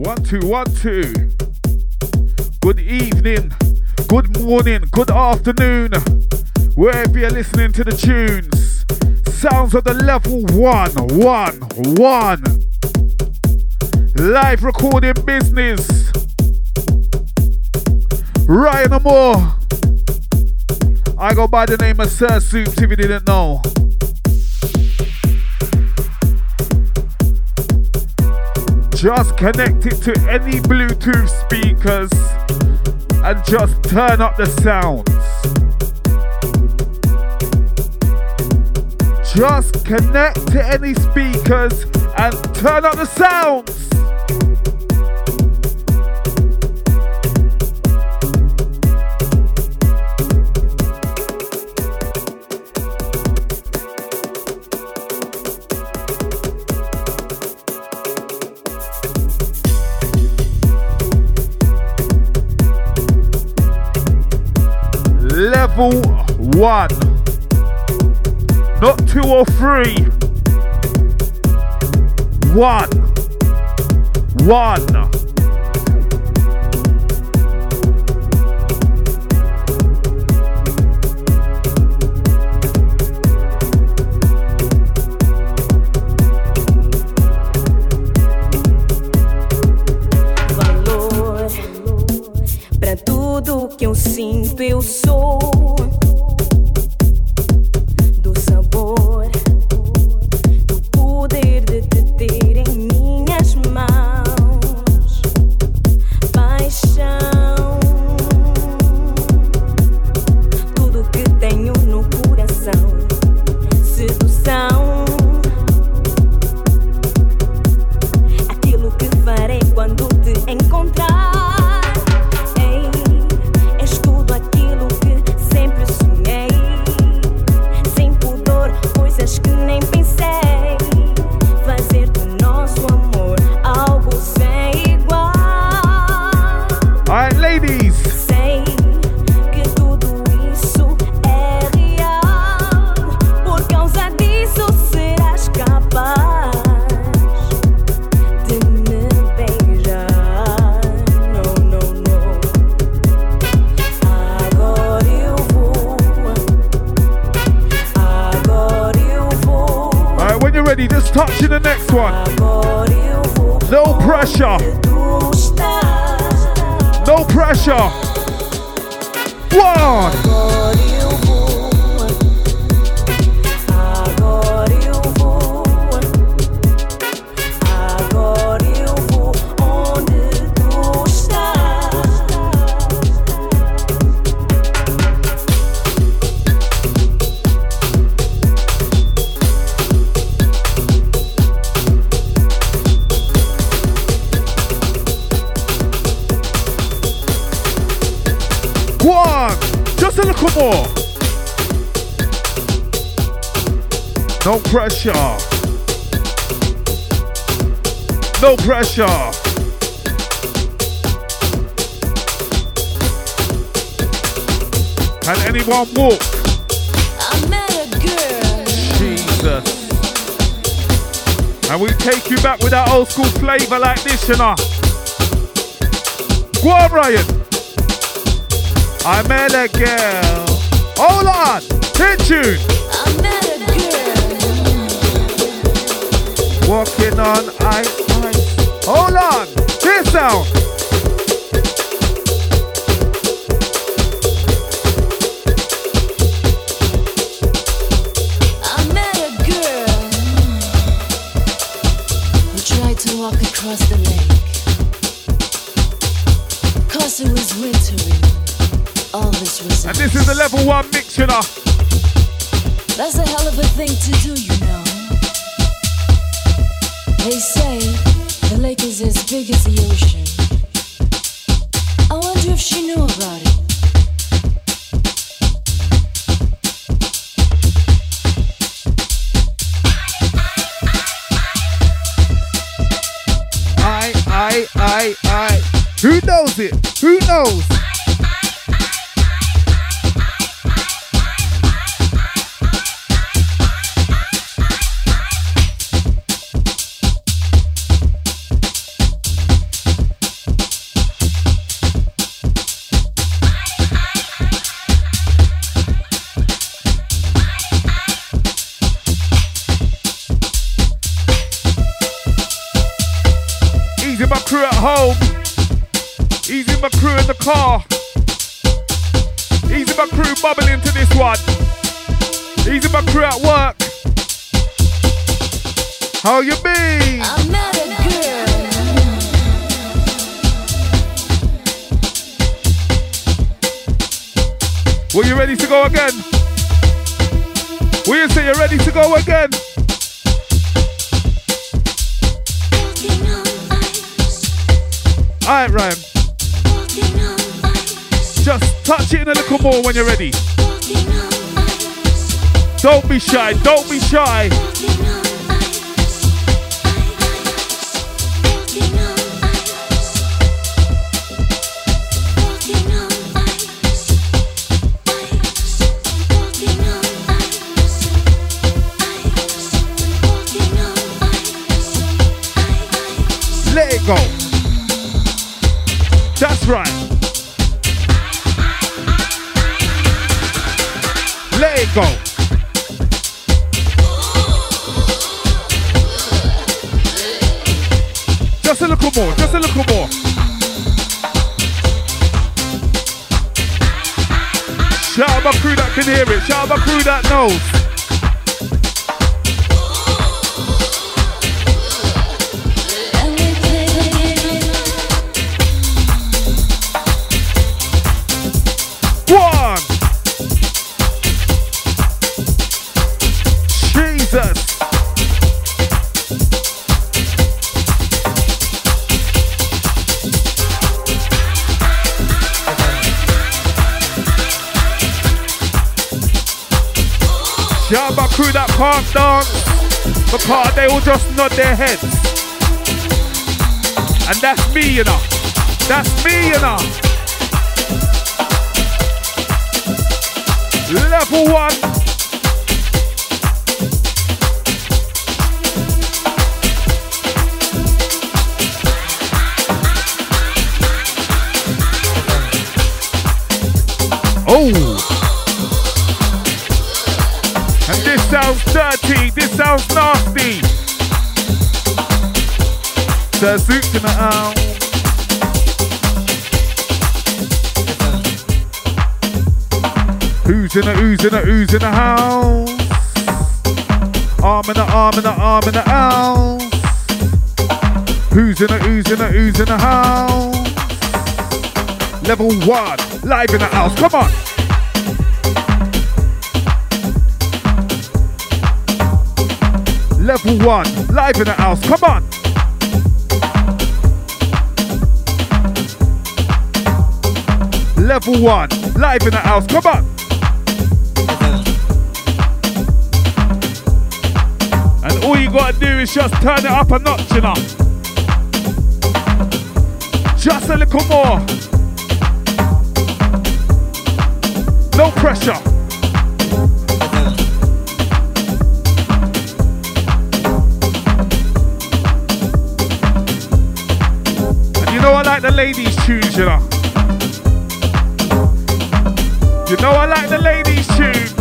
One, two, one, two. Good evening, good morning, good afternoon, wherever you're listening to the tunes. Sounds of the level one, one, one. Live recording business. Ryan Amore. I go by the name of Sir Soups if you didn't know. Just connect it to any Bluetooth speakers and just turn up the sounds. Just connect to any speakers and turn up the sounds. Level one, not two or three. One, one. Pressure. Can anyone walk? I met a girl. Jesus. And we take you back with that old school flavor like this, you know. Go on, Ryan. I met a girl. Hold on. Hit tune. I met a girl. Walking on ice. Hold on. This sound. I met a girl who tried to walk across the lake. Cause it was wintering. All this was. And this is the level one mix, you know. That's a hell of a thing to do, lake is my crew bubbling to this one. Easy my crew at work. How you be? I met a girl. Were you ready to go again? Will you say you're ready to go again? Walking on ice, Alright, Ryan. Just touch it in a little more when you're ready. Don't be shy. Don't be shy. Let it go. That's right. Go. Just a little more. Just a little more. Shout out my crew that can hear it. Shout out my crew that knows. Out my crew that can't dance because they all just nod their heads. And that's me, you know. That's me, you know. Level one. Oh. Sounds dirty. This sounds nasty. The suits in the house. Who's in the who's in the who's in the house? Arm in the arm in the arm in the house. Who's in the who's in the who's in the house? Level one, live in the house. Come on. Level one, live in the house. Come on. Level one, live in the house. Come on. And all you gotta do is just turn it up a notch, you know. Just a little more. No pressure. Know I like the ladies' tunes, you know. You know I like the ladies' tunes.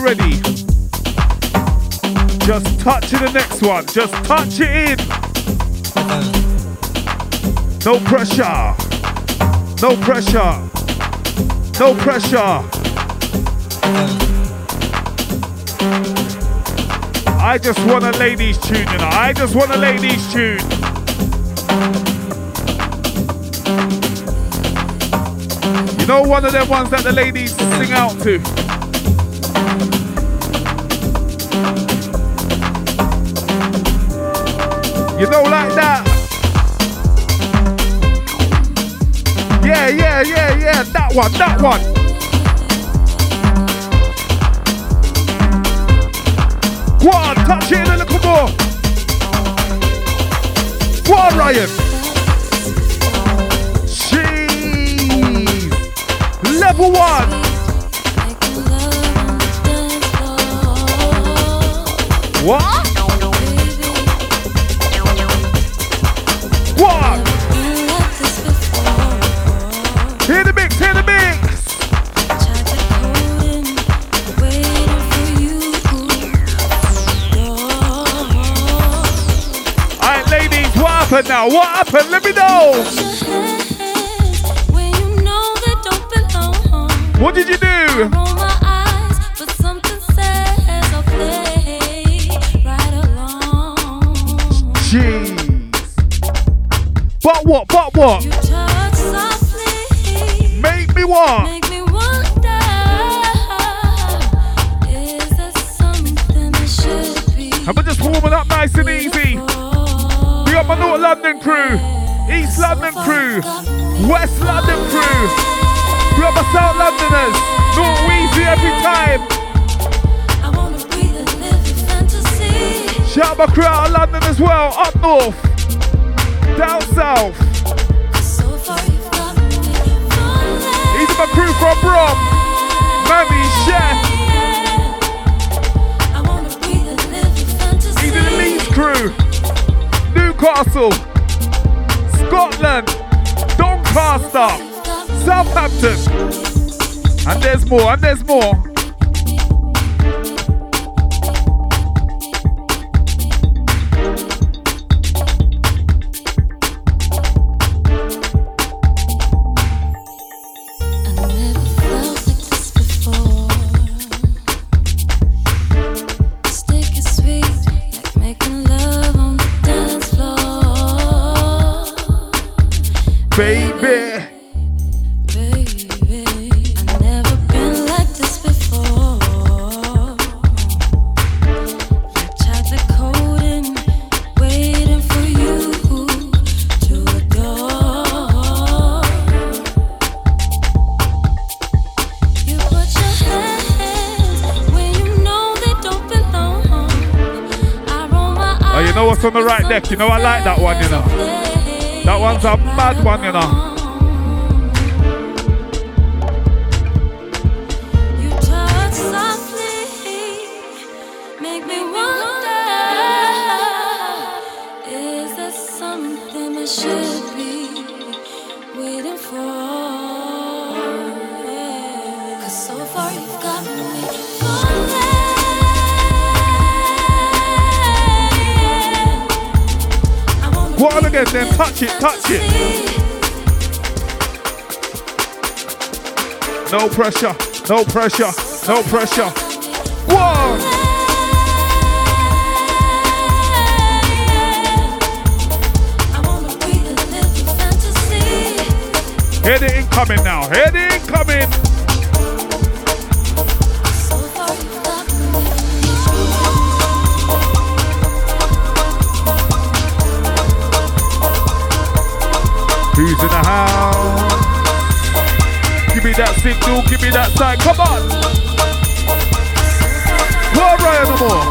Ready, just touch in the next one. Just touch it in. No pressure. No pressure. No pressure. I just want a ladies tune, you know. I just want a ladies tune. You know one of them ones that the ladies sing out to. You know like that. Yeah, yeah, yeah, yeah. That one, that one. Go on, touch it a little more. Go on, Ryan. Jeez. Level one. What? What? Hear the mix, hear the mix. Alright, ladies, what happened now? What happened? Let me know. What did you do? But what? But what? Make me what? Make me wonder, is there something that should be? I'm just warming up nice and easy. We got my North London crew, East London crew, West London crew. We got my South Londoners, North Weezy every time. I wanna breathe and live in fantasy. Shout my crew out of London as well, up north, down south. So. These are my crew from Brom, Mammy, Chef, these are the Leeds crew, Newcastle, Scotland, Doncaster, Southampton. And there's more, and there's more. On the right deck? You know I like that one, you know. That one's a mad one, you know. Go then, touch it, touch it. No pressure, no pressure, no pressure. Whoa! Hear the incoming now, hear the incoming. That signal, give me that sign, come on! What Ryan no more?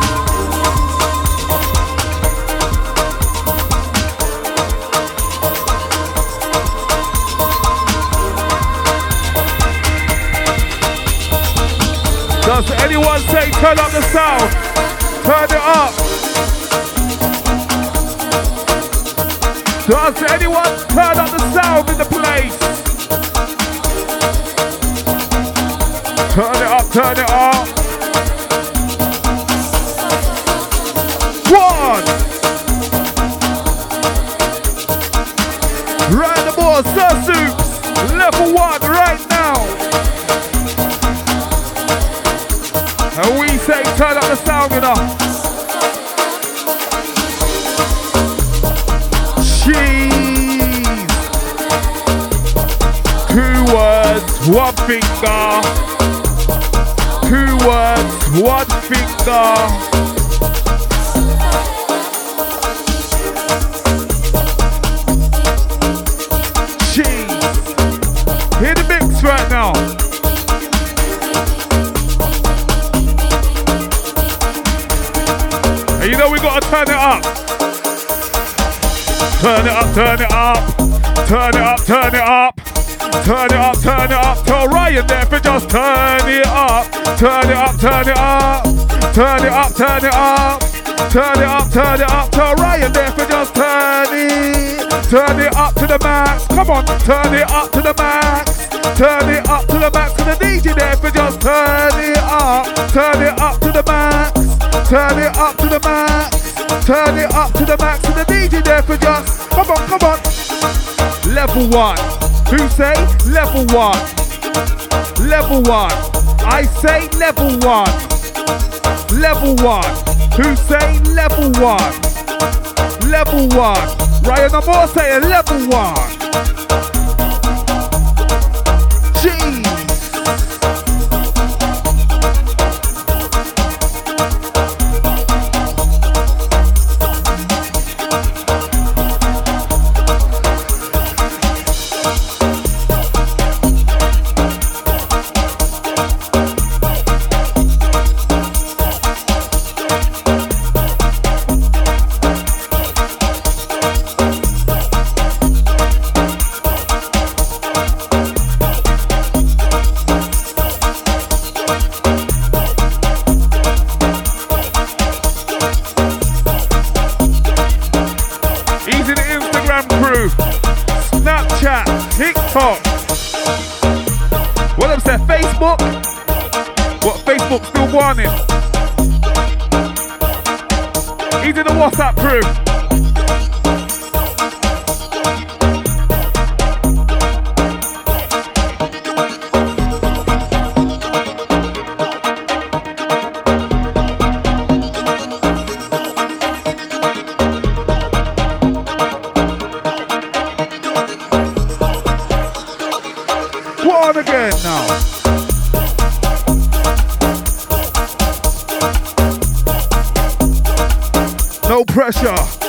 Does anyone say turn up the sound? Turn it up. Does anyone turn up the sound in the place? Turn it up, turn it up. One. on, Suits, level one right now. And we say turn up the sound, know. Cheese. Two words, one finger. One finger. right now. And you know we gotta turn it up. Turn it up, turn it up. Turn it up, turn it up. Turn it up, turn it up. Tell Ryan there for just turn it up. Turn it up, turn it up. Turn it up, turn it up. Turn it up, turn it up. Tell Ryan there for just turn it. Turn it up to the max. Come on, turn it up to the max. Turn it up to the max to the DJ there for just turn it up. Turn it up to the max. Turn it up to the max. Turn it up to the max to the DJ there for just. Come on, come on. Level one. Who say level one? Level one. I say level one. Level one. Who say level one? Level one. Ryan Amore saying level one. 是啊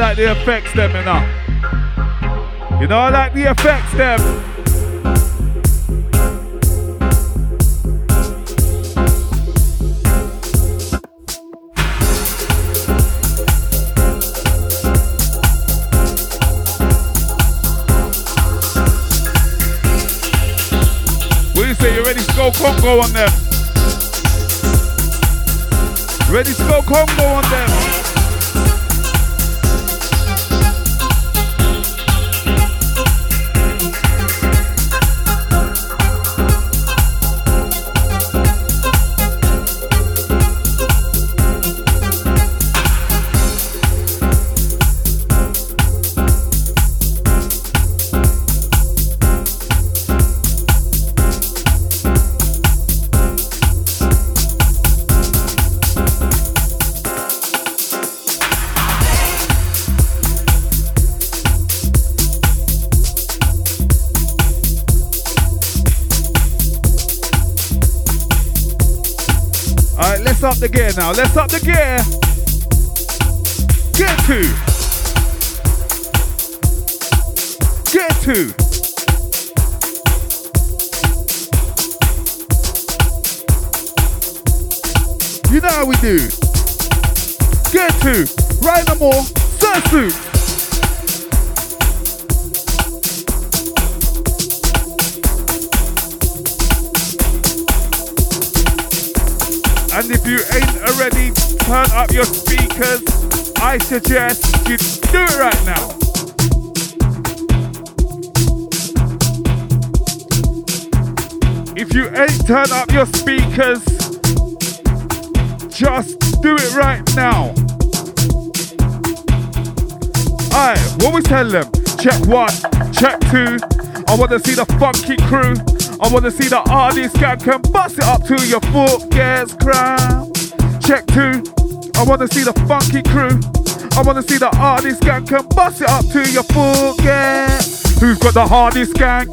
like the effects them, you know. You know I like the effects them. What do you say? You ready to go Congo on them? Ready to go Congo on them? The gear now. Let's up the gear. Get to. Get to. You know how we do. Get to. Right no more. Sursuit. If you ain't already, turn up your speakers. I suggest you do it right now. If you ain't turn up your speakers, just do it right now. Alright, what we tell them? Check one, check two. I wanna see the funky crew. I wanna see the artist gang can bust it up to your foot gets cramp. Check two. I wanna see the funky crew. I wanna see the artist gang can bust it up to your foot get. Who's got the hardest gang?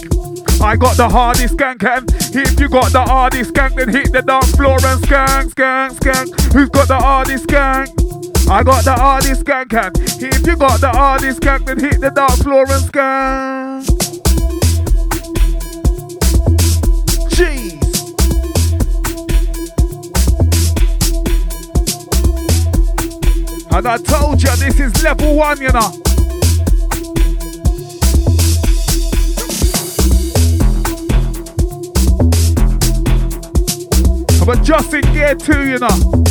I got the hardest skank and if you got the hardest skank then hit the dance floor and skank, skank, skank. Who's got the hardest skank? I got the hardest skank and if you got the hardest skank then hit the dance floor and skank. And I told you this is level one, you know. But just in gear two, you know.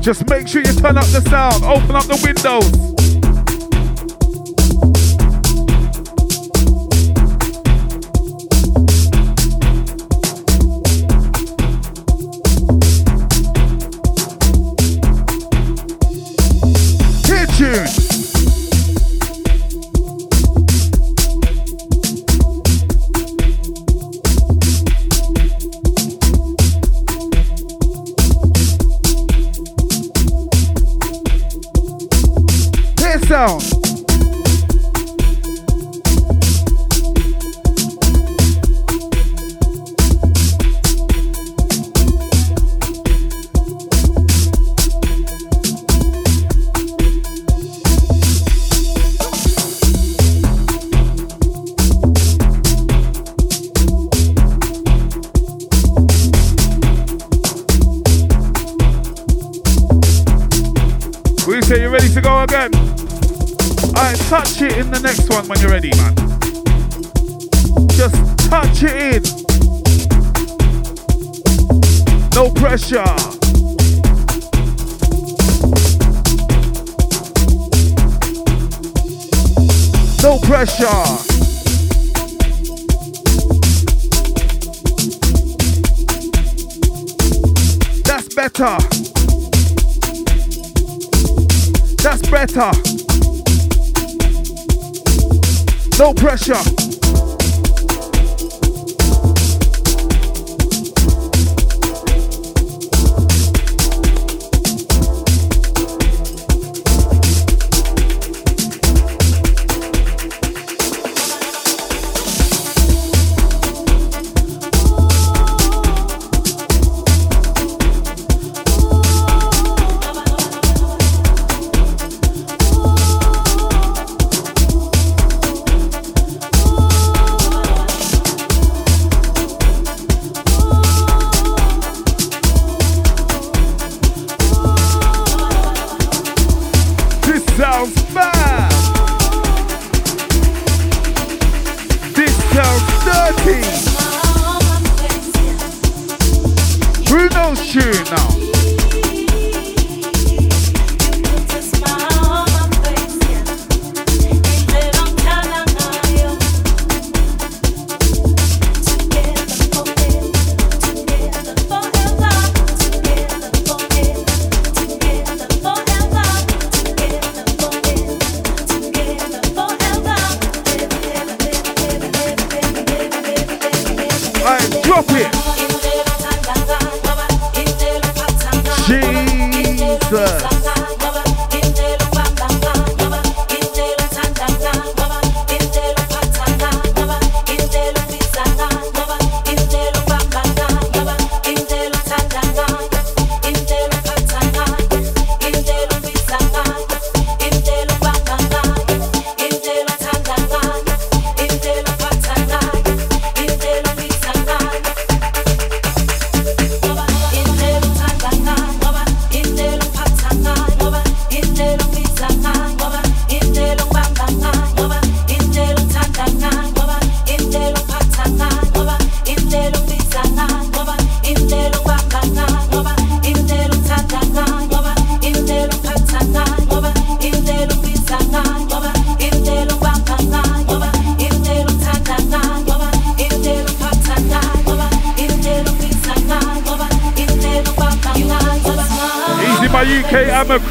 Just make sure you turn up the sound, open up the windows.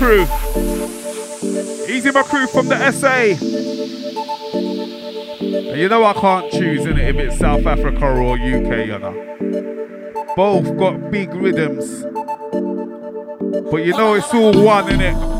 Crew. Easy my crew from the SA. And you know I can't choose in it if it's South Africa or UK, you know. Both got big rhythms. But you know it's all one in it.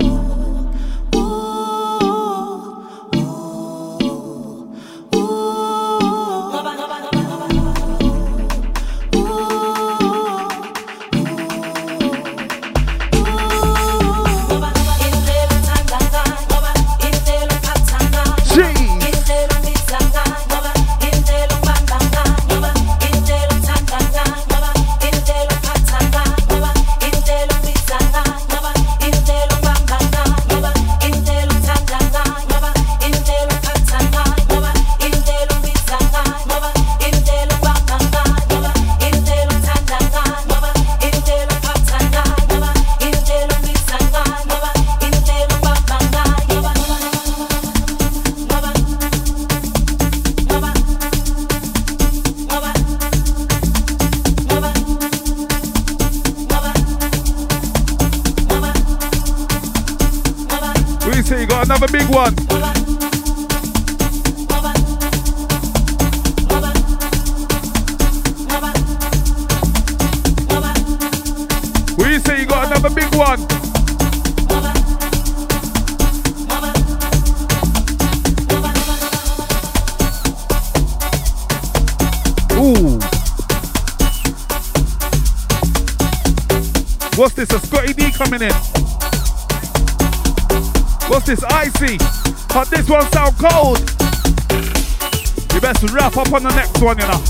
Wrap up on the next one, you know.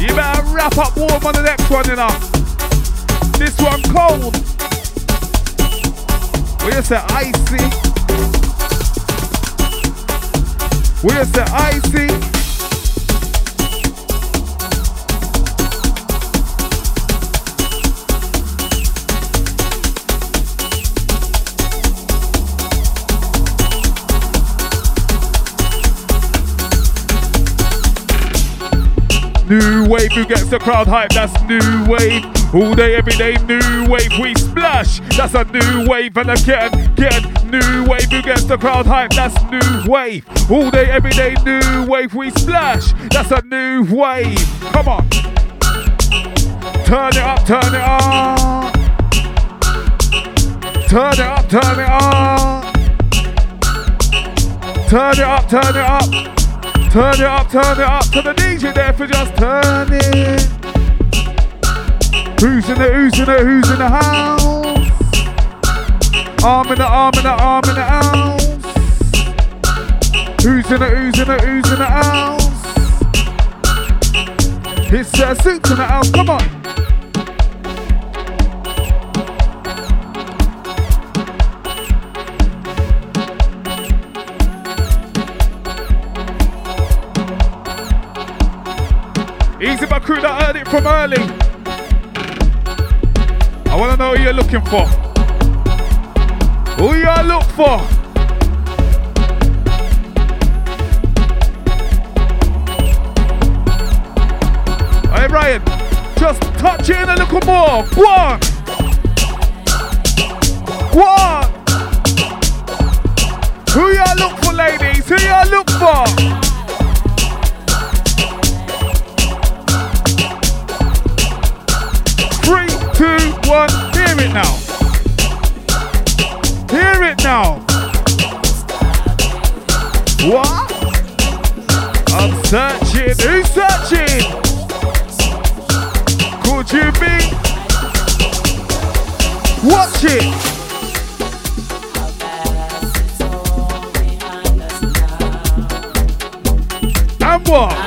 You better wrap up warm on the next one, you know. This one cold. What you say, icy? What you say, icy? New wave, who gets the crowd hype? That's new wave. All day, every day, new wave. We splash. That's a new wave. And again, again, new wave, who gets the crowd hype? That's new wave. All day, every day, new wave. We splash. That's a new wave. Come on. Turn it up, turn it up. Turn it up, turn it up. Turn it up, turn it up. Turn it up, turn it up to the DJ there for just turning. Who's in the, who's in the, who's in the house? Arm in the arm in the arm in the house. Who's in the, who's in the, who's in the house? It's uh, suits in the house, come on. Easy my crew that heard it from early. I want to know who you're looking for. Who y'all look for? Hey Ryan, just touch it in a little more. Go on. Go on. Who y'all look for, ladies? Who y'all look for? one. Hear it now. Hear it now. What? I'm searching. Who's searching? Could you be? Watch it. And what?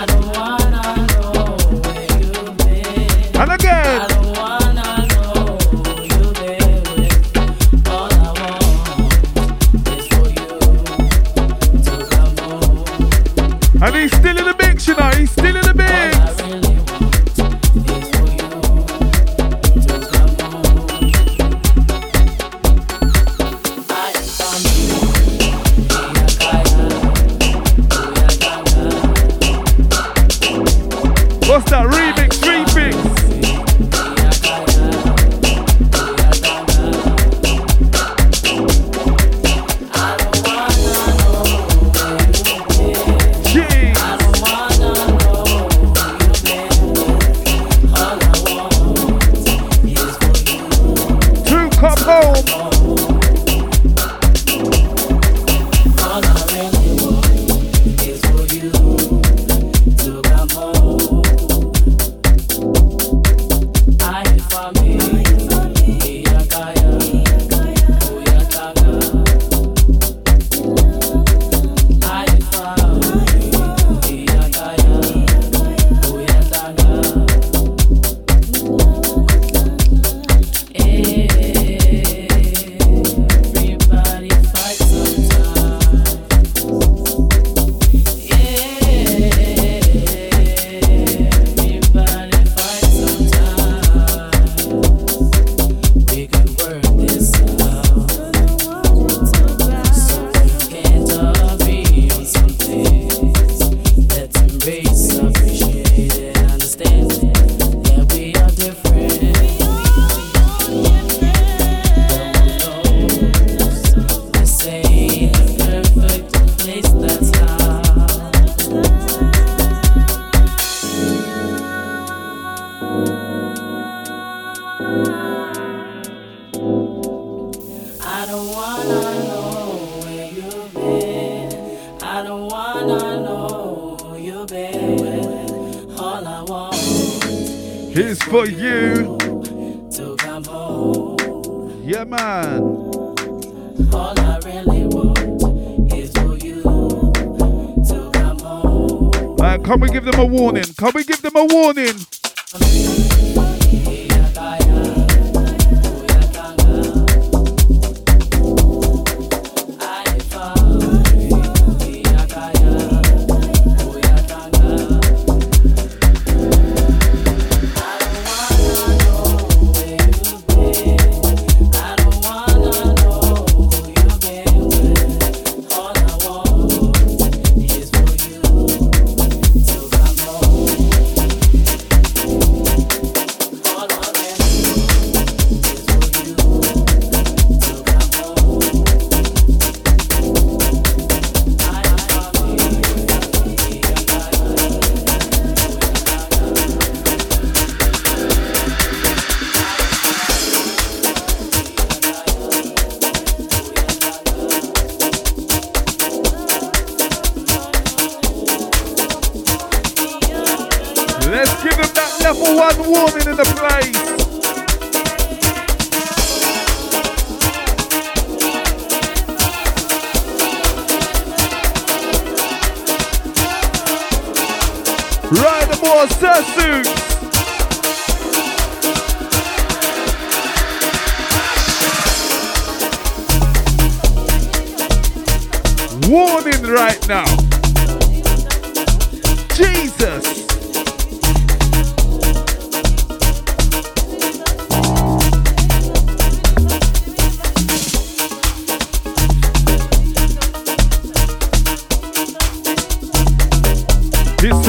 Uh, can we give them a warning? Can we give them a warning?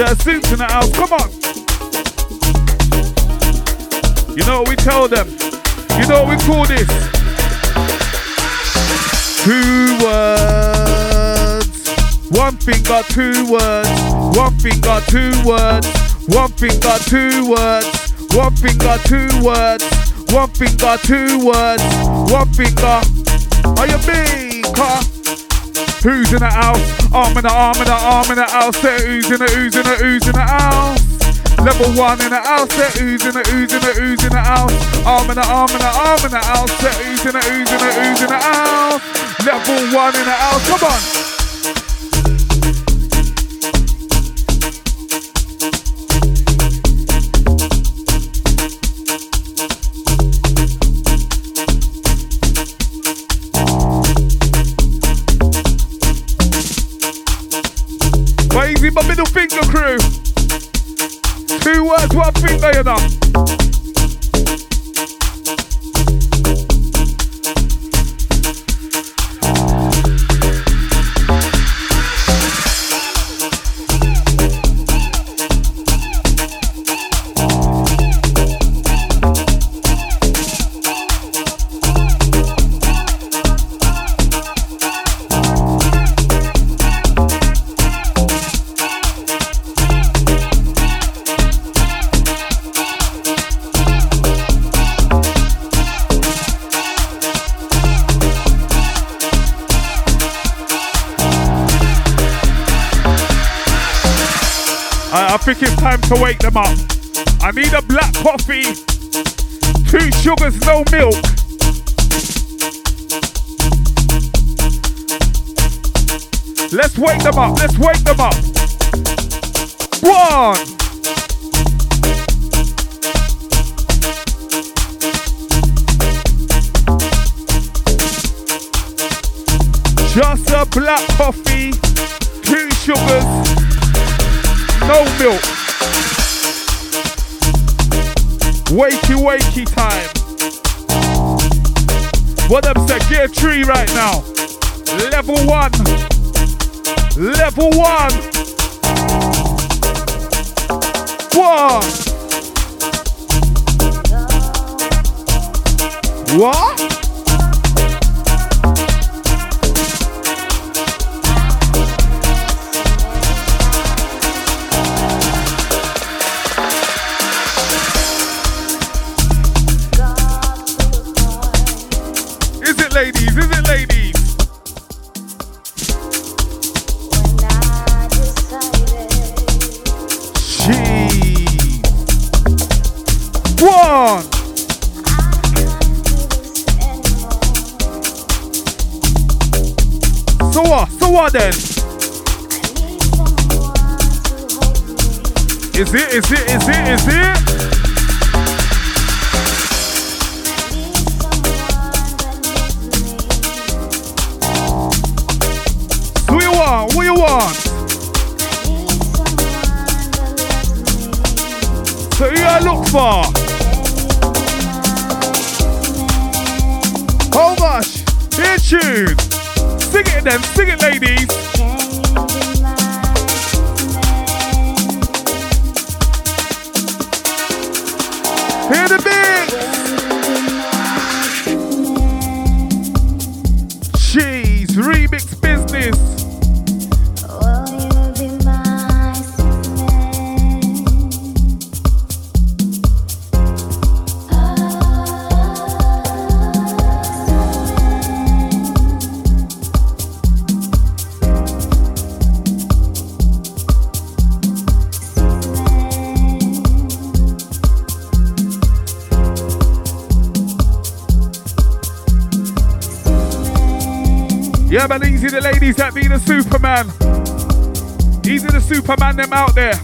Uh, suits in the house. Come on. You know what we tell them? You know what we call this? Two words. One finger, two words. One finger, two words. One finger, two words. One finger, two words. One finger, two words. One finger. Are you big, car? Who's in the house? Arm in the arm in the arm in the house. Say who's in the who's in the who's in the house. Level one in the house. Say who's in the who's in the who's in the house. Arm in the arm in the arm in the house. Say who's in the who's in the who's in the house. Level one in the house. Come on. One I, I think it's time to wake them up. I need a black coffee, two sugars, no milk. Let's wake them up. Let's wake them up. One. Just a black coffee, two sugars, no milk. Wakey, wakey time. What up, get a tree right now. Level one. Level one. One. What? What? What then? Is it? Is it? Is it? Is it? Who you want? Who you want? So who look for? Oh gosh, hear tune. Sing it then, sing it ladies. Hear the beat. The ladies that be the Superman. Easy the Superman them out there.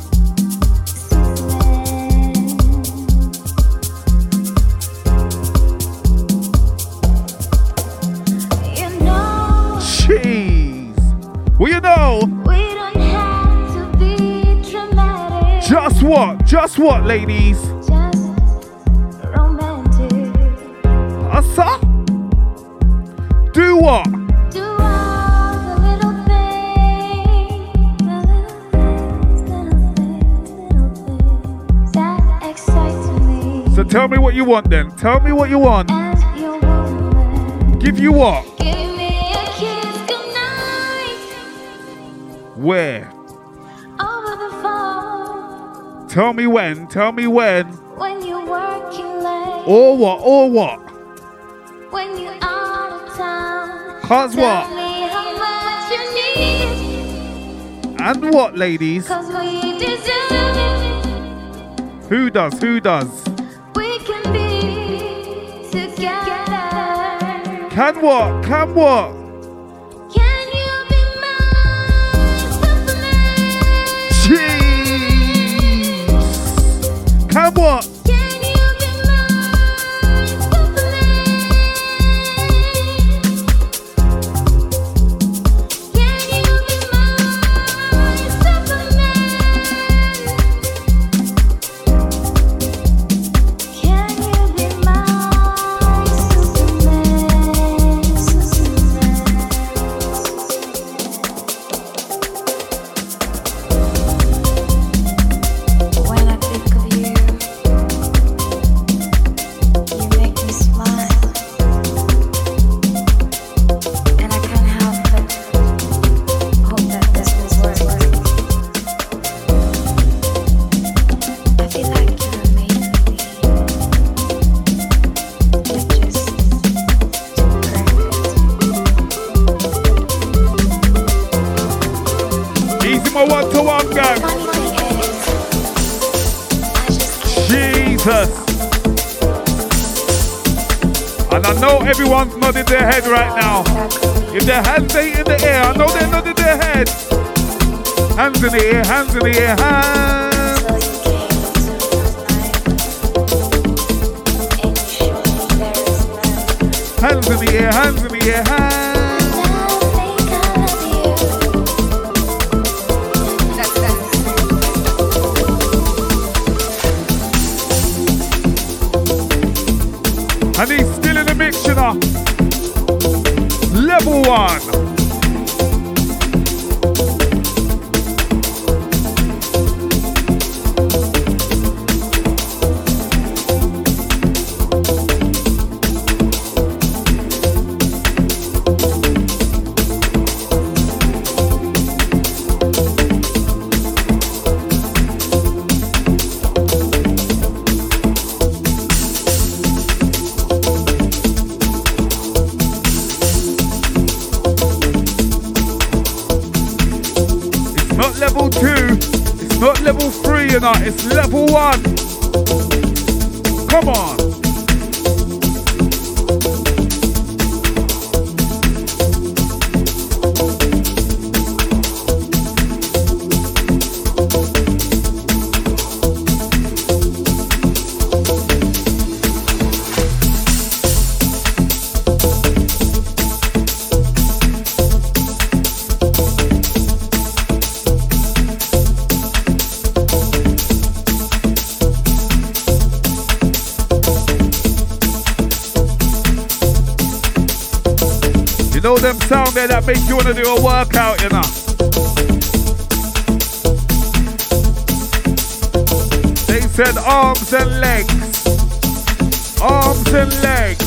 Jeez. Well, you know, just what? Just what, ladies? you want then. Tell me what you want. Give you what? Where? Tell me when, tell me when. When you're working late. Or what, or what? When you're out of town. Cause what? And what, ladies? Who does, who does? Can what? Can what? Can you be mine? Jeez. Can what? Hands in the air, hands in the air, hands. And he's still in the mix, you know. Level one. there that makes you want to do a workout, you know. They said arms and legs. Arms and legs.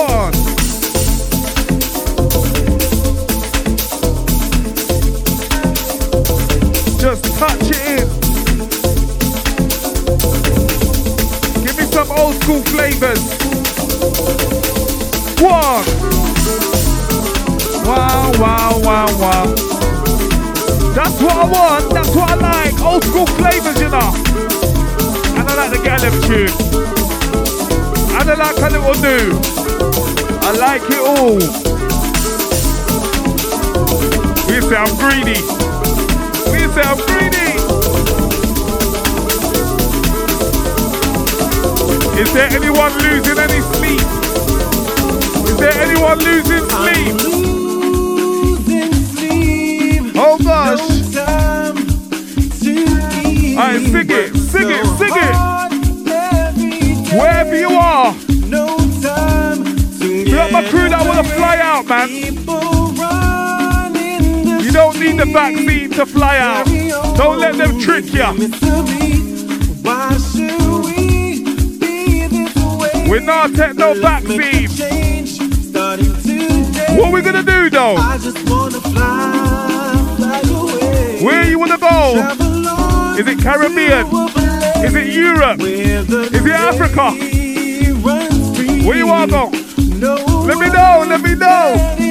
On. Just touch it in. Give me some old school flavors. One. Wow, wow, wow, wow. That's what I want. That's what I like. Old school flavors, you know. And I like the Gallop tune. And I like a little new. I like it all. We say I'm greedy. We say I'm greedy. Is there anyone losing any sleep? Is there anyone losing sleep? Oh gosh. Alright, sing it, sing it, sing it. Wherever you are, a crew that want to fly out, man. You don't need the vaccine to fly out. Don't let them trick you. We're not taking no vaccine. What are we gonna do though? Where you wanna go? Is it Caribbean? Is it Europe? Is it Africa? Where you wanna go? Let me down, let me down.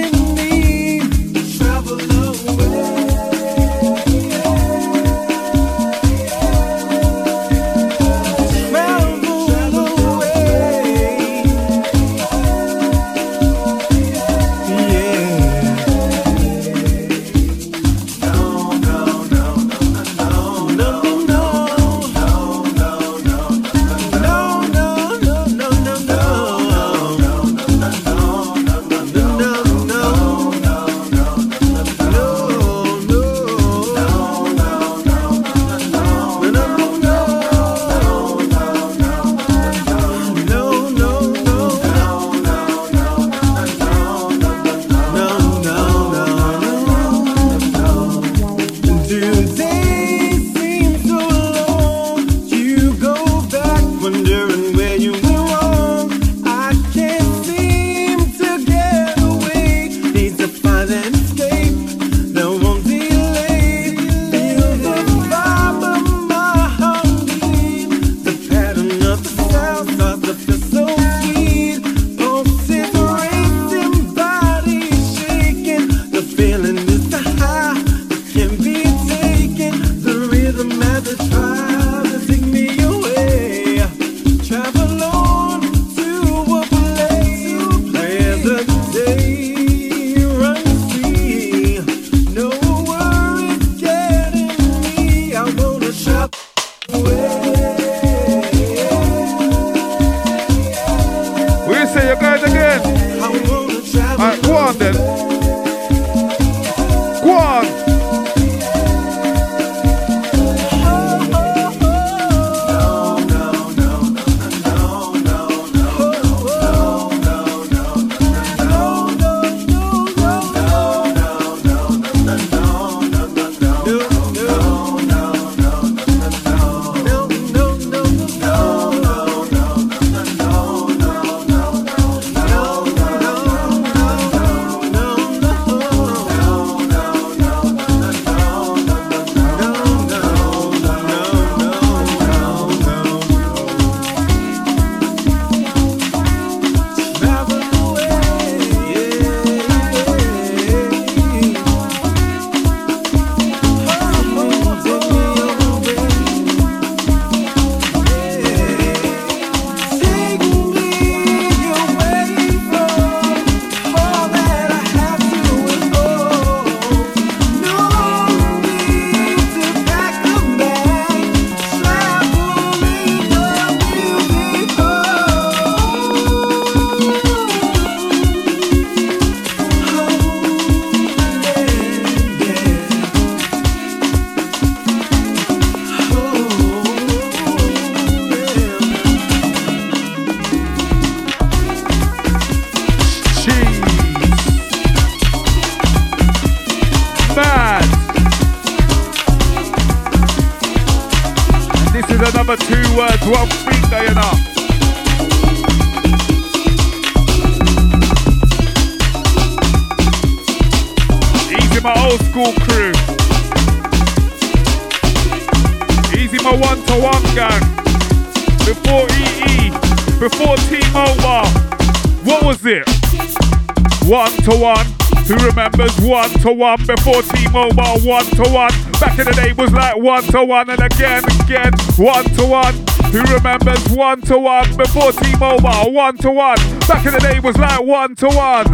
Remembers one-to-one before T-Mobile? One-to-one. Back in the day was like one-to-one and again, again. One-to-one. Who remembers one-to-one before T-Mobile? One-to-one. Back in the day was like one-to-one.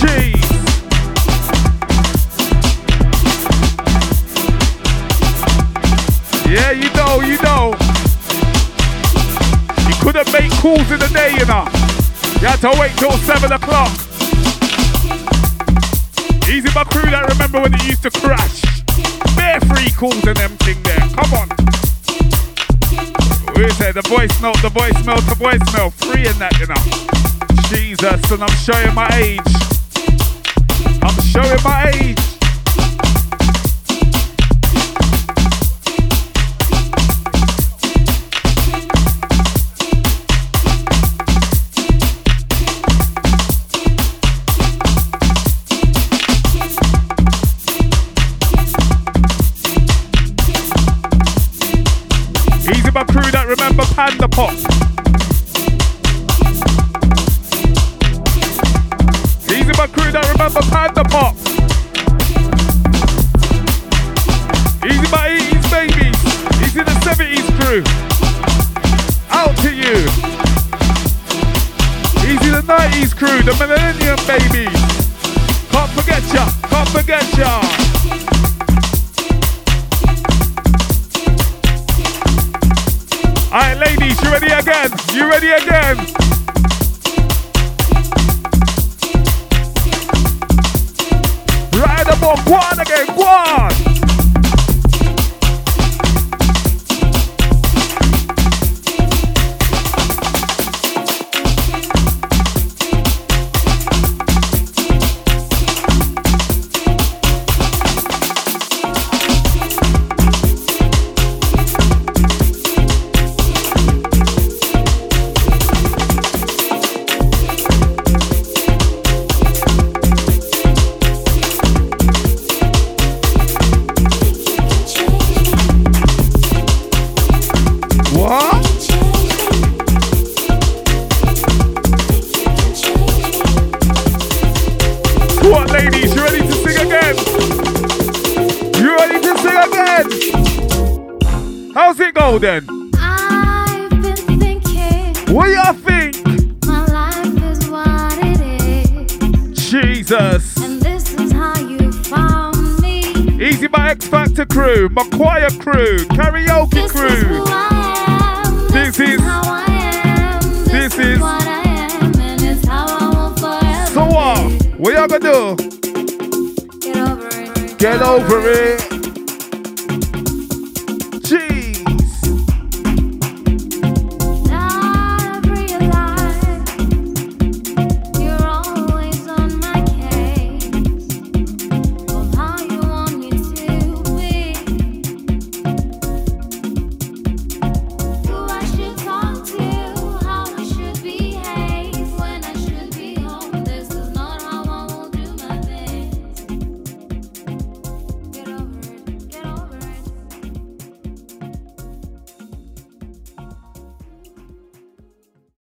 Jeez. Yeah, you know, you know. You couldn't make calls in the day, you know. You had to wait till 7 o'clock. Easy my crew that remember when it used to crash. Bare free calls and them thing there. Come on. We say the voice note, the voicemail, the voicemail. Free in that, you know. Jesus, and I'm showing my age. I'm showing my age. Remember Panda Pop. Easy my crew that remember Panda Pop. Easy my 80s babies. Easy the 70s crew. Out to you. Easy the 90s crew, the millennium babies. Can't forget ya, can't forget ya. Alright, ladies, you ready again? You ready again? Ride the bomb, go on again, go on!